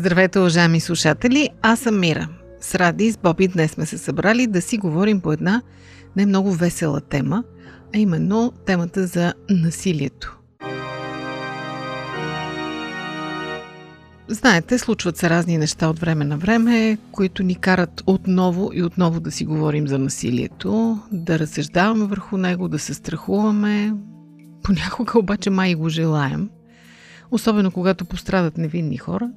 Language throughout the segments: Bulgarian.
Здравейте, уважаеми слушатели! Аз съм Мира. С Ради и с Боби днес сме се събрали да си говорим по една не много весела тема, а именно темата за насилието. Знаете, случват се разни неща от време на време, които ни карат отново и отново да си говорим за насилието, да разсъждаваме върху него, да се страхуваме. Понякога обаче май го желаем. Особено когато пострадат невинни хора.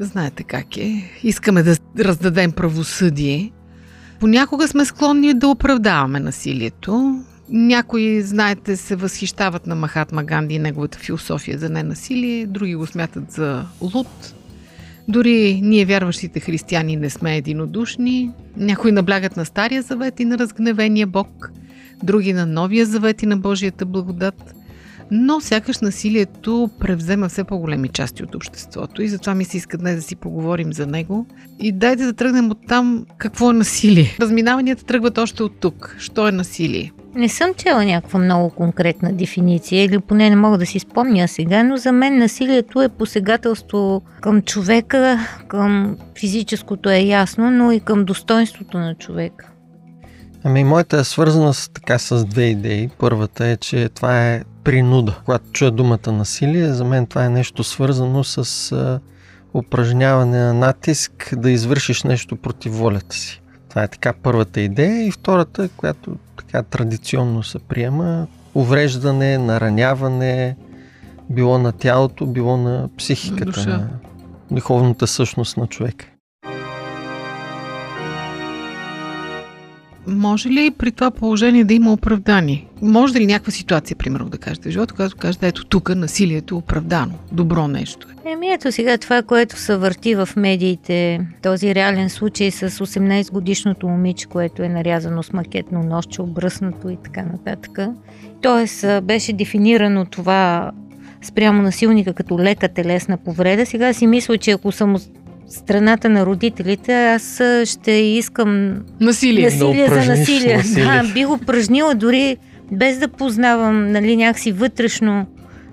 Знаете как е. Искаме да раздадем правосъдие. Понякога сме склонни да оправдаваме насилието. Някои, знаете, се възхищават на Махатма Ганди и неговата философия за ненасилие, други го смятат за луд. Дори ние, вярващите християни, не сме единодушни. Някои наблягат на Стария завет и на разгневения Бог, други на Новия завет и на Божията благодат. Но сякаш насилието превзема все по-големи части от обществото и затова ми се иска днес да си поговорим за него. И дайте да тръгнем от там какво е насилие. Разминаванията тръгват още от тук. Що е насилие? Не съм чела някаква много конкретна дефиниция или поне не мога да си спомня сега, но за мен насилието е посегателство към човека, към физическото е ясно, но и към достоинството на човека. Ами, моята е свързана с, така с две идеи. Първата е, че това е принуда. Когато чуя думата насилие, за мен това е нещо свързано с а, упражняване на натиск да извършиш нещо против волята си. Това е така първата идея. И втората, която така традиционно се приема, увреждане, нараняване, било на тялото, било на психиката, Душа. на духовната същност на човека. Може ли при това положение да има оправдание? Може ли някаква ситуация, примерно, да кажете в живота, когато кажете, ето тук насилието е оправдано, добро нещо е? Еми ето сега това, което се върти в медиите, този реален случай с 18 годишното момиче, което е нарязано с макетно нощче, обръснато и така нататък. Тоест беше дефинирано това спрямо насилника като лека телесна повреда. Сега си мисля, че ако съм от страната на родителите, аз ще искам Насилие. Насилие за насилие. насилие. Да, бих упражнила дори без да познавам, нали, някакси вътрешно,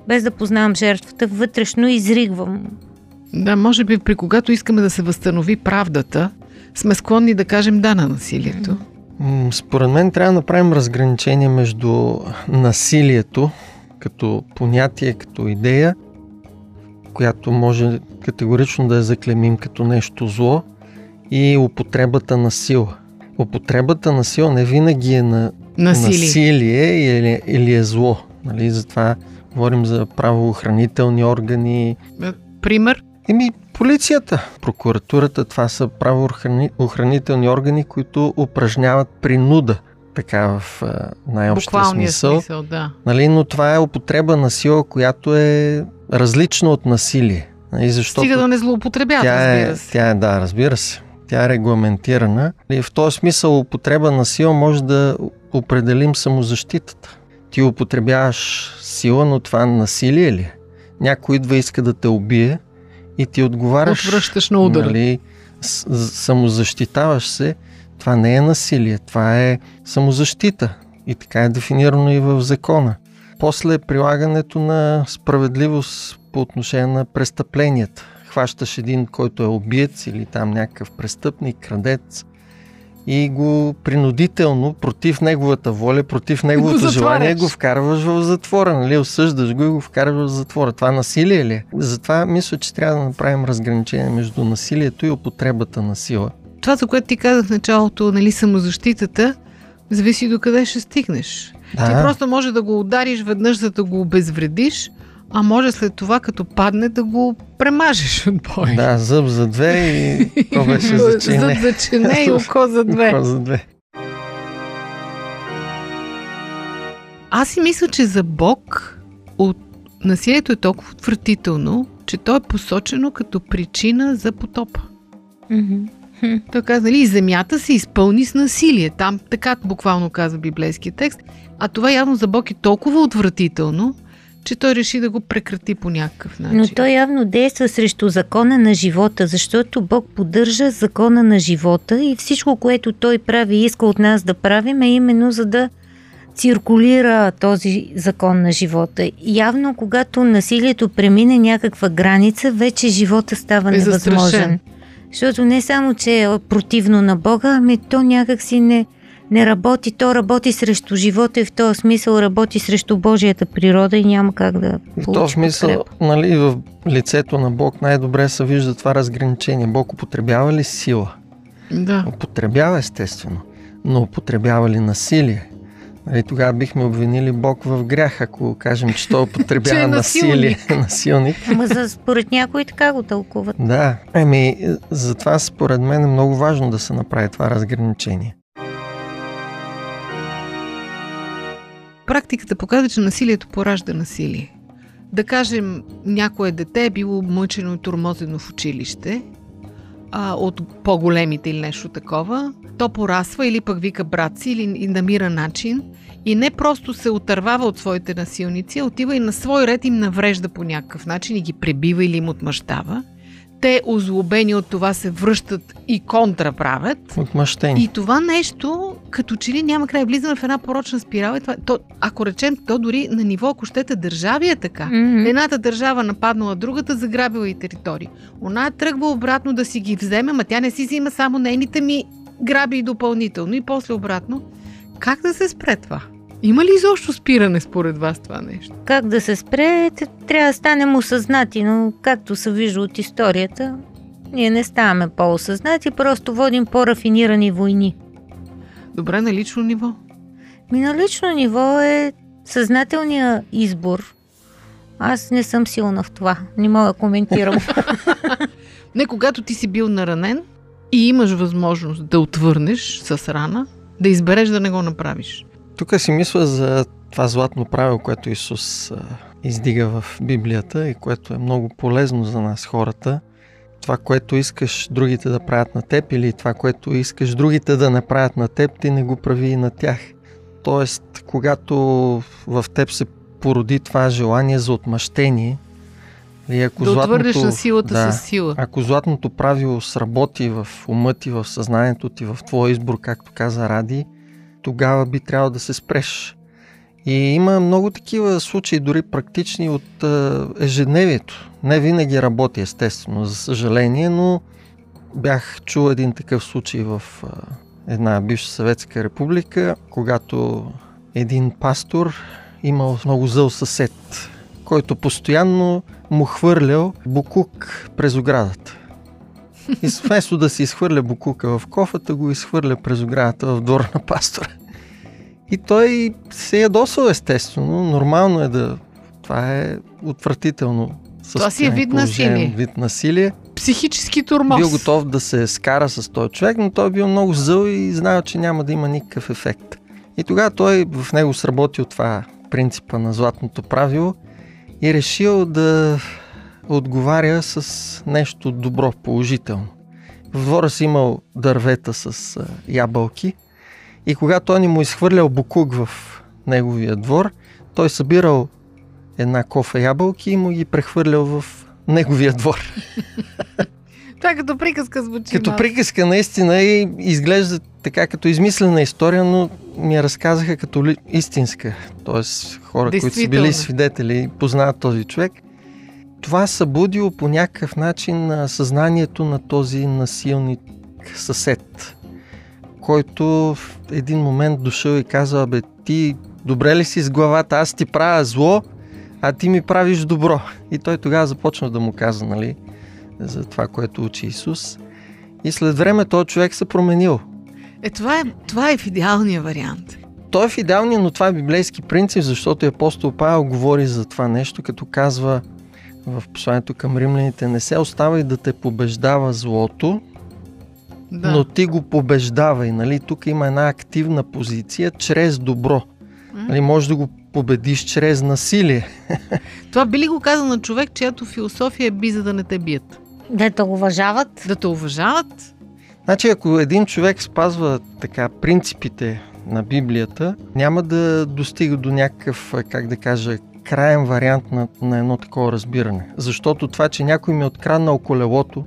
без да познавам жертвата, вътрешно изригвам. Да, може би при когато искаме да се възстанови правдата, сме склонни да кажем да на насилието. Според мен трябва да направим разграничение между насилието като понятие, като идея, която може категорично да я заклемим като нещо зло и употребата на сила. Употребата на сила не винаги е на Насилие. насилие или, или е зло. Нали? Затова говорим за правоохранителни органи. Е, Пример? Еми, полицията, прокуратурата, това са правоохранителни органи, които упражняват принуда, така в най-общия смисъл. смисъл, да. Нали? Но това е употреба на сила, която е различна от насилие. Нали? Защото Стига да не злоупотребяват, тя е, разбира се. тя е, да, разбира се. Тя е регламентирана. И в този смисъл употреба на сила може да определим самозащитата. Ти употребяваш сила, но това насилие ли? Някой идва и иска да те убие и ти отговаряш. Отвръщаш на удара. Нали, самозащитаваш се. Това не е насилие, това е самозащита. И така е дефинирано и в закона. После прилагането на справедливост по отношение на престъпленията. Хващаш един, който е убиец или там някакъв престъпник, крадец и го принудително, против неговата воля, против неговото затваряш. желание, го вкарваш в затвора, нали? Осъждаш го и го вкарваш в затвора. Това насилие ли е? Затова мисля, че трябва да направим разграничение между насилието и употребата на сила. Това, за което ти казах в началото, нали, самозащитата, зависи до къде ще стигнеш. Да, Ти просто може да го удариш веднъж, за да го обезвредиш, а може след това, като падне, да го премажеш от бой. да, зъб за две и то беше за чине. за чине и око за две. Око за две. Аз си мисля, че за Бог от насилието е толкова отвратително, че то е посочено като причина за потопа. Мгм. Той каза, нали, земята се изпълни с насилие. Там така буквално казва библейския текст. А това явно за Бог е толкова отвратително, че той реши да го прекрати по някакъв начин. Но той явно действа срещу закона на живота, защото Бог поддържа закона на живота и всичко, което той прави и иска от нас да правим е именно за да циркулира този закон на живота. Явно, когато насилието премине някаква граница, вече живота става Е невъзможен. застрашен. Защото не само, че е противно на Бога, ами то някак си не, не работи. То работи срещу живота и в този смисъл работи срещу Божията природа и няма как да в този смисъл, подкрепа. нали, в лицето на Бог най-добре се вижда това разграничение. Бог употребява ли сила? Да. Употребява естествено, но употребява ли насилие? Нали, тогава бихме обвинили Бог в грях, ако кажем, че той Че употребява е насилие. насилник. Ама за, според някои така го тълкуват. Да, еми, затова според мен е много важно да се направи това разграничение. Практиката показва, че насилието поражда насилие. Да кажем, някое дете е било мъчено и тормозено в училище а, от по-големите или нещо такова, то порасва или пък вика брат си или и намира начин и не просто се отървава от своите насилници, а отива и на свой ред им наврежда по някакъв начин и ги пребива или им отмъщава. Те, озлобени от това, се връщат и контраправят. Отмъщение. И това нещо, като че ли няма край, влизаме в една порочна спирала. И това, то, ако речем, то дори на ниво, ако щете, държави е така. Мгм. Едната държава нападнала другата, заграбила и територии. Она е тръгва обратно да си ги вземе, ма тя не си взима само нейните ми граби и допълнително. И после обратно. Как да се спре това? Има ли изобщо спиране според вас това нещо? Как да се спре, трябва да станем осъзнати, но както се вижда от историята, ние не ставаме по-осъзнати, просто водим по-рафинирани войни. Добре, на лично ниво. Ми на лично ниво е съзнателния избор. Аз не съм силна в това. Не мога да коментирам. Не, когато ти си бил наранен и имаш възможност да отвърнеш с рана, да избереш да не го направиш. Тук си мисля за това златно правило, което Исус издига в Библията и което е много полезно за нас хората. Това, което искаш другите да правят на теб или това, което искаш другите да направят на теб, ти не го прави и на тях. Тоест, когато в теб се породи това желание за отмъщение, и ако да отвърнеш на силата да, с сила. ако златното правило сработи в ума ти, в съзнанието ти, в твоя избор, както каза Ради, тогава би трябвало да се спреш. И има много такива случаи, дори практични от е, ежедневието. Не винаги работи, естествено, за съжаление, но бях чул един такъв случай в е, една бивша съветска република, когато един пастор имал много зъл съсед, който постоянно му хвърлял букук през оградата. И вместо да си изхвърля букука в кофата, го изхвърля през оградата в двора на пастора. И той се ядосал естествено. Нормално е да... Това е отвратително. Това си е вид насилие. Вид насилие. Психически тормоз. Бил готов да се скара с този човек, но той бил много зъл и знаел, че няма да има никакъв ефект. И тогава той в него сработил това принципа на златното правило и решил да отговаря с нещо добро, положително. В двора си имал дървета с ябълки и когато той ни му изхвърлял букук в неговия двор, той събирал една кофа ябълки и му ги прехвърлял в неговия двор. Това като приказка звучи Като приказка наистина и изглежда така като измислена история, но ми я разказаха като ли, истинска. Тоест хора, които са били свидетели и познават този човек. Това събудило по някакъв начин на съзнанието на този насилник съсед, който в един момент дошъл и казал, бе ти добре ли си с главата, аз ти правя зло, а ти ми правиш добро. И той тогава започна да му каза, нали, за това, което учи Исус. И след време този човек се променил. Е, това е, това е в идеалния вариант. Той е в идеалния, но това е библейски принцип, защото апостол Павел говори за това нещо, като казва в посланието към римляните, не се оставай да те побеждава злото, Да. но ти го побеждавай. Нали? Тук има една активна позиция чрез добро. Нали, може да го победиш чрез насилие. Това би ли го казал на човек, чиято философия е би за да не те бият? Да те уважават. Да те уважават? Значи, ако един човек спазва така принципите на Библията, няма да достига до някакъв, как да кажа, краен вариант на, на едно такова разбиране. Защото това, че някой ми е откраднал колелото,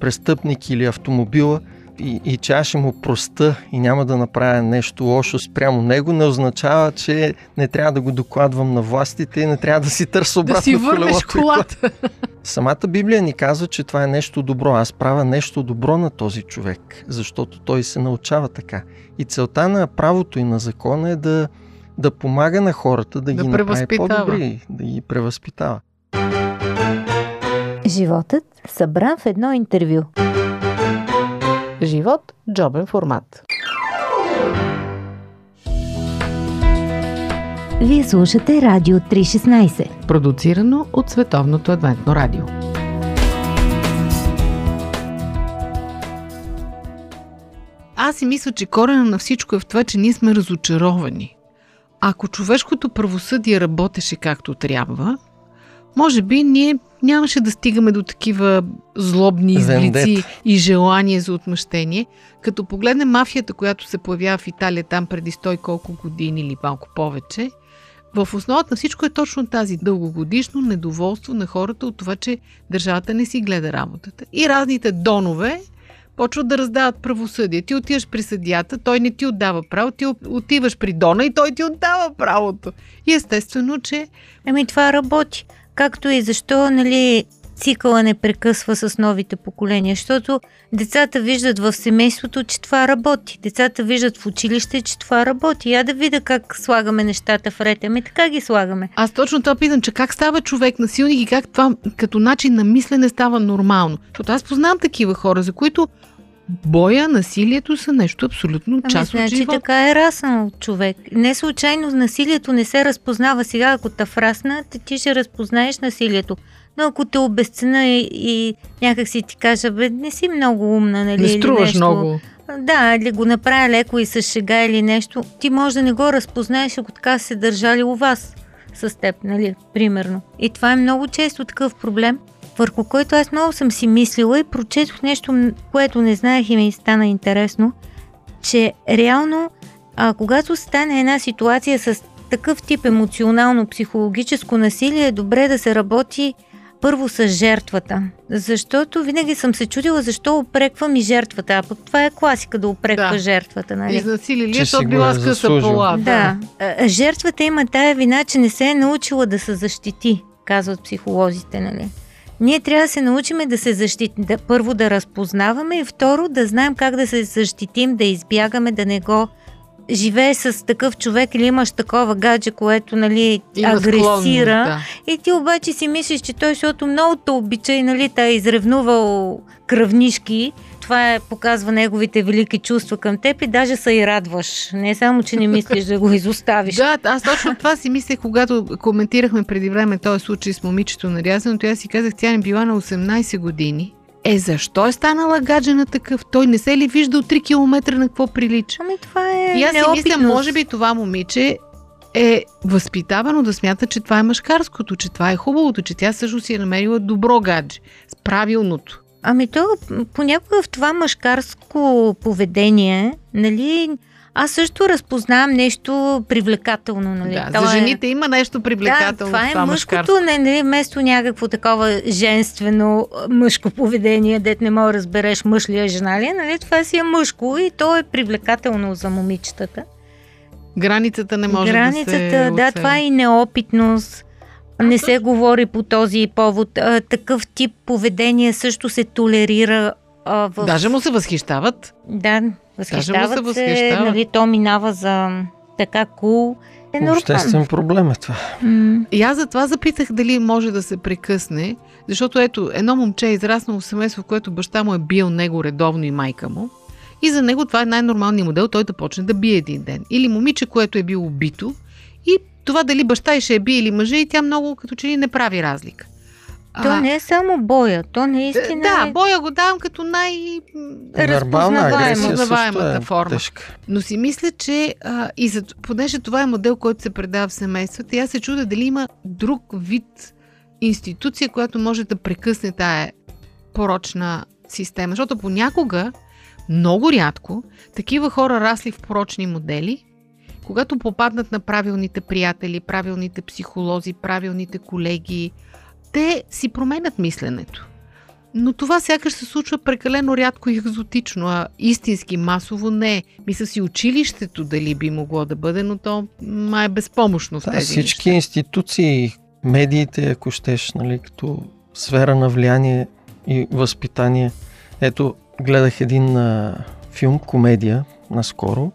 престъпник или автомобила, и, и че аз ще му проста и няма да направя нещо лошо спрямо него, не означава, че не трябва да го докладвам на властите и не трябва да си търся обратно да си върнеш колата. Самата Библия ни казва, че това е нещо добро. Аз правя нещо добро на този човек, защото той се научава така. И целта на правото и на закона е да, да помага на хората да, да ги направи по-добри, да ги превъзпитава. Животът събран в едно интервю. Живот – джобен формат. Вие слушате Радио 316, продуцирано от Световното адвентно радио. Аз си мисля, че корена на всичко е в това, че ние сме разочаровани. Ако човешкото правосъдие работеше както трябва, може би ние нямаше да стигаме до такива злобни изблици и желание за отмъщение. Като погледнем мафията, която се появява в Италия там преди 100 колко години или малко повече, в основата на всичко е точно тази дългогодишно недоволство на хората от това, че държавата не си гледа работата. И разните донове почват да раздават правосъдие. Ти отиваш при съдията, той не ти отдава право, ти отиваш при Дона и той ти отдава правото. И естествено, че... Ами това работи както и защо нали, цикъла не прекъсва с новите поколения, защото децата виждат в семейството, че това работи. Децата виждат в училище, че това работи. Я да видя как слагаме нещата в ред. Ами така ги слагаме. Аз точно това питам, че как става човек насилник и как това като начин на мислене става нормално. Защото аз познавам такива хора, за които боя, насилието са нещо абсолютно ами, част значи, от живота. така е раснал човек. Не случайно насилието не се разпознава сега, ако те фрасна, ти ще разпознаеш насилието. Но ако те обесцена и, и някак си ти кажа, бе, не си много умна, нали? Не струваш нещо, много. Да, или го направя леко и с шега или нещо, ти може да не го разпознаеш, ако така се държали у вас с теб, нали, примерно. И това е много често такъв проблем върху който аз много съм си мислила и прочетох нещо, което не знаех и ми стана интересно, че реално, а, когато стане една ситуация с такъв тип емоционално-психологическо насилие, е добре да се работи първо с жертвата. Защото винаги съм се чудила защо опреквам и жертвата. А пък това е класика да опреква да. жертвата. Нали? Изнасилили, защото била с къса пола. Да. да. Жертвата има тая вина, че не се е научила да се защити, казват психолозите. Нали? Ние трябва да се научим да се защитим, да, първо да разпознаваме и второ да знаем как да се защитим, да избягаме, да не го живее с такъв човек или имаш такова гадже, което нали, Има агресира да. и ти обаче си мислиш, че той, защото много те обича и нали, та е изревнувал кръвнишки, това е, показва неговите велики чувства към теб и даже се и радваш. Не само, че не мислиш да го изоставиш. Да, аз точно това си мислех, когато коментирахме преди време този случай с момичето на рязаното. Аз си казах, тя не била на 18 години. Е, защо е станала гаджена такъв? Той не се ли вижда от 3 км на какво прилича? Ами това е И аз си мисля, може би това момиче е възпитавано да смята, че това е мъжкарското, че това е хубавото, че тя също си е намерила добро гадже, правилното. Ами то понякога в това мъжкарско поведение, нали, аз също разпознавам нещо привлекателно. Нали? Да, това за е- жените е... има нещо привлекателно. Да, това е това мъжкото, не, не, вместо някакво такова женствено мъжко поведение, дет не мога да разбереш мъж ли е, жена ли е, нали? това си е мъжко и то е привлекателно за момичетата. Границата не може Границата, да се да, това е и неопитност не се говори по този повод. А, такъв тип поведение също се толерира. А, в... Даже му се възхищават. Да, възхищават се, възхищават. нали, то минава за така кул. Cool. Е Обществен проблем е това. Mm. И аз за това запитах дали може да се прекъсне, защото ето, едно момче е израснало в семейство, в което баща му е бил него редовно и майка му. И за него това е най-нормалният модел, той да почне да бие един ден. Или момиче, което е било убито и това дали баща и ще е би или мъже и тя много като че ли не прави разлика. То не е само боя, то наистина да, е... боя го давам като най... Вербална агресия също разпознаваемата е форма. тежка. Но си мисля, че а, и за, понеже това е модел, който се предава в семействата, и аз се чудя дали има друг вид институция, която може да прекъсне тая порочна система. Защото понякога, много рядко, такива хора расли в порочни модели, когато попаднат на правилните приятели, правилните психолози, правилните колеги, те си променят мисленето. Но това сякаш се случва прекалено рядко и екзотично, а истински масово не е. Мисля си училището дали би могло да бъде, но то май е безпомощно в Да, тези всички неща. институции, медиите, ако щеш, нали, като сфера на влияние и възпитание. Ето, гледах един а, филм, комедия, наскоро,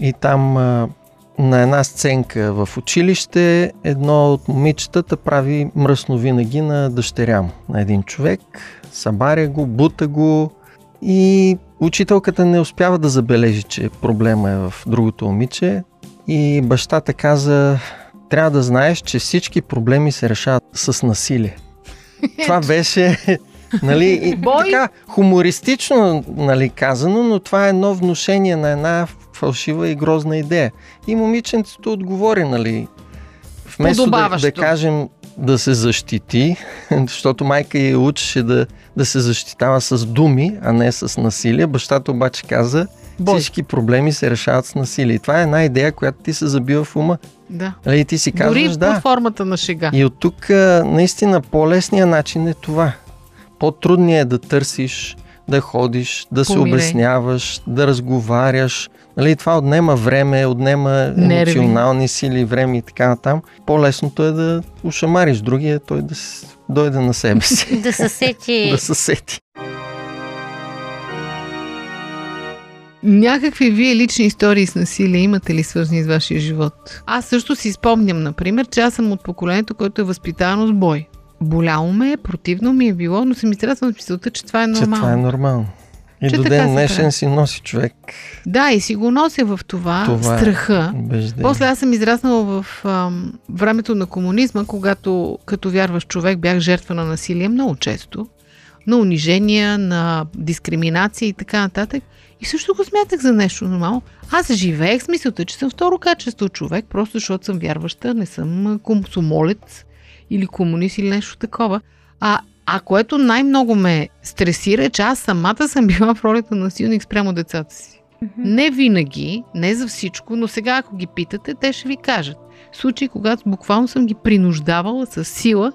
и там а, на една сценка в училище едно от момичетата прави мръсно винаги на дъщеря му, на един човек, събаря го, бута го и учителката не успява да забележи, че проблема е в другото момиче и бащата каза, трябва да знаеш, че всички проблеми се решават с насилие. Това беше нали, и, така, хумористично нали, казано, но това е едно внушение на една фалшива и грозна идея. И момиченцето отговори, нали, вместо да, да кажем да се защити, защото майка я учеше да, да се защитава с думи, а не с насилие. Бащата обаче каза, Бой. всички проблеми се решават с насилие. И това е една идея, която ти се забива в ума. Да. Нали, и ти си казваш, Дори да. под формата на шега. И от тук наистина по-лесният начин е това. По-трудният е да търсиш, да ходиш, да се Помирение. обясняваш, да разговаряш. Нали, това отнема време, отнема Нерви. емоционални сили, време и така натам. По-лесното е да ушамариш другия, той да с- дойде на себе си, Да се сети... да се сети. Някакви вие лични истории с насилие имате ли свързани с вашия живот? Аз също си спомням, например, че аз съм от поколението, което е възпитано с бой. Боляло ме е, противно ми е било, но съм израснала с мисълта, че това е Че нормално. това е нормално. И Че до ден днешен си носи човек Да, и си го нося в това, Това е страха. убеждение. После аз съм израснала в ам, времето на комунизма, когато като вярваш човек бях жертва на насилие много често. На унижения, на дискриминация и така нататък. И също го смятах за нещо нормално. Аз живеех с мисълта, че съм второ качество човек, просто защото съм вярваща, не съм комсомолец или комунист или нещо такова. А, а което най-много ме стресира е, че аз самата съм била в ролята на насилник спрямо децата си. Не винаги, не за всичко, но сега ако ги питате, те ще ви кажат. Случаи, когато буквално съм ги принуждавала с сила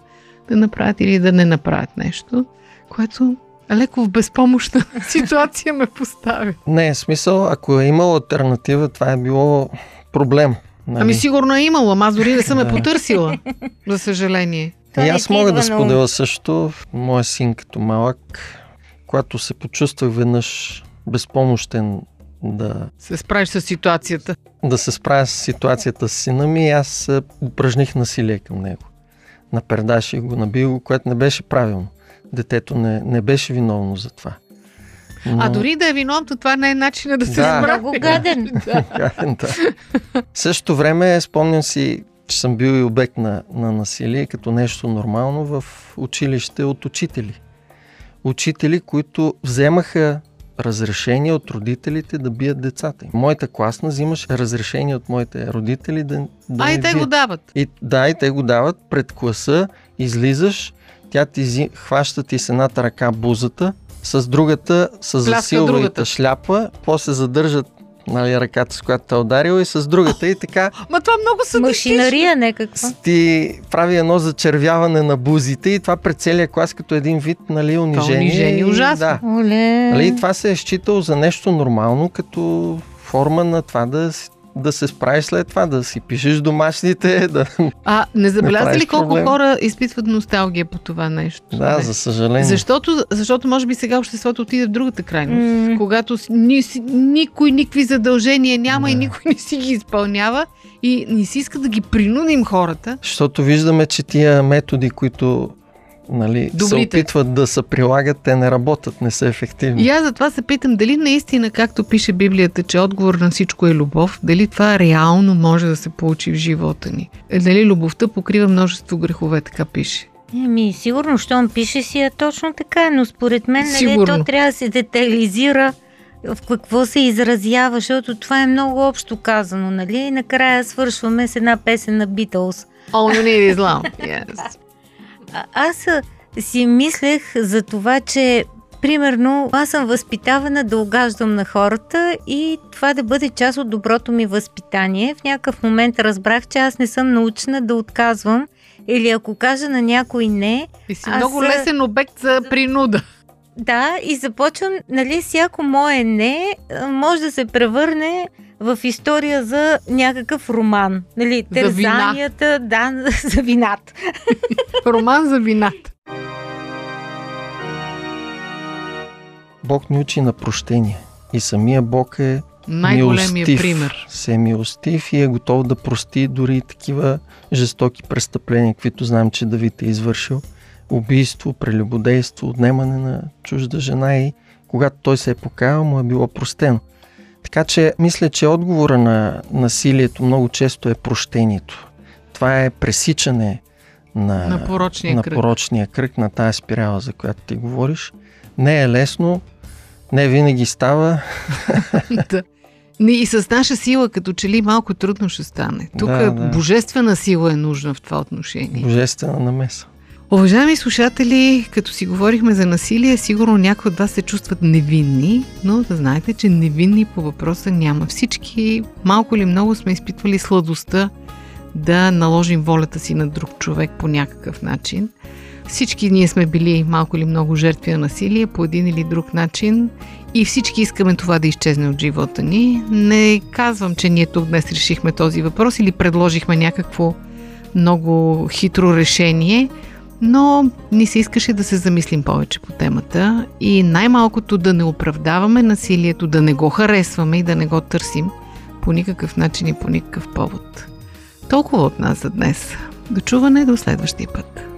да направят или да не направят нещо, което леко в безпомощна ситуация ме поставя. Не, смисъл, ако е имало альтернатива, това е било проблем. Нали? Ами сигурно е имало, ама аз дори не съм я Да. потърсила, за съжаление. Това И не аз мога да споделя също. Моя син като малък, когато се почувствах веднъж безпомощен да, Се справиш с ситуацията. да се справя с ситуацията с сина ми, аз упражних насилие към него. Напердаших го, набил го, което не беше правилно. Детето не, не беше виновно за това. Но... А дори да е виновно, това не е начина да се Да. справи. Много гаден. Гаден, да. В същото време спомням си, че съм бил и обект на, на насилие като нещо нормално в училище от учители. Учители, които вземаха разрешение от родителите да бият децата. Моята класна взимаше разрешение от моите родители да, да А и те бият. го дават. И, да, и те го дават пред класа, излизаш, тя ти хваща ти с едната ръка бузата, с другата с засилва другата. шляпа, после задържат нали, ръката, с която те е ударила и с другата и така Ма това много са Машинария някаква. ти прави едно зачервяване на бузите и това пред целия клас като един вид нали, унижение. унижение, и- ужасно. Да. Оле. Нали, това се е считало за нещо нормално, като форма на това да, с- да се справиш след това, да си пишеш домашните, да, А не забелязали правиш ли колко проблем. хора изпитват носталгия по това нещо? да, Не. за съжаление. Защото, защото може би сега обществото отиде в другата крайност. М. Когато ни, никой никакви задължения няма и Да. никой не си ги изпълнява и ни си иска да ги принудим хората. Защото виждаме, че тия методи, които нали, се опитват да се прилагат, те не работят, не са ефективни. И аз затова се питам дали наистина, както пише Библията, че отговор на всичко е любов, дали това реално може да се получи в живота ни. Дали любовта покрива множество грехове, така пише. Еми, сигурно, щом пише си е точно така, но според мен нали, Сигурно. то трябва да се детайлизира в какво се изразява, защото това е много общо казано, нали? И накрая свършваме с една песен на Beatles. All you need is love. Yes. А, аз си мислех за това, че примерно аз съм възпитавана да огаждам на хората и това да бъде част от доброто ми възпитание. В някакъв момент разбрах, че аз не съм научена да отказвам или ако кажа на някой не, Ти си Аз, много лесен обект за принуда. да, и започвам, нали, всяко мое не може да се превърне в история за някакъв роман. Нали, За вина. да, за вината. Роман за вината. Бог ни учи на прощение. И самия Бог е Най-големият милостив, пример. Се е милостив и е готов да прости дори и такива жестоки престъпления, каквито знам, че Давид е извършил. Убийство, прелюбодейство, отнемане на чужда жена и когато той се е покаял, му е било простено. Така че мисля, че отговора на насилието много често е прощението. Това е пресичане на, На порочния на кръг. порочния кръг, на тая спирала, за която ти говориш. Не е лесно, не винаги става. да. Не, И с наша сила, като че ли малко трудно ще стане. Тук Да, да. божествена сила е нужна в това отношение. Божествена намеса. Уважаеми слушатели, като си говорихме за насилие, сигурно някои от вас се чувстват невинни, но да знаете, че невинни по въпроса няма. Всички малко или много сме изпитвали сладостта да наложим волята си на друг човек по някакъв начин. Всички ние сме били малко или много жертви на насилие по един или друг начин и всички искаме това да изчезне от живота ни. Не казвам, че ние тук днес решихме този въпрос или предложихме някакво много хитро решение, но ни се искаше да се замислим повече по темата и най-малкото да не оправдаваме насилието, да не го харесваме и да не го търсим по никакъв начин и по никакъв повод. Толкова от нас за днес. До чуване до следващия път.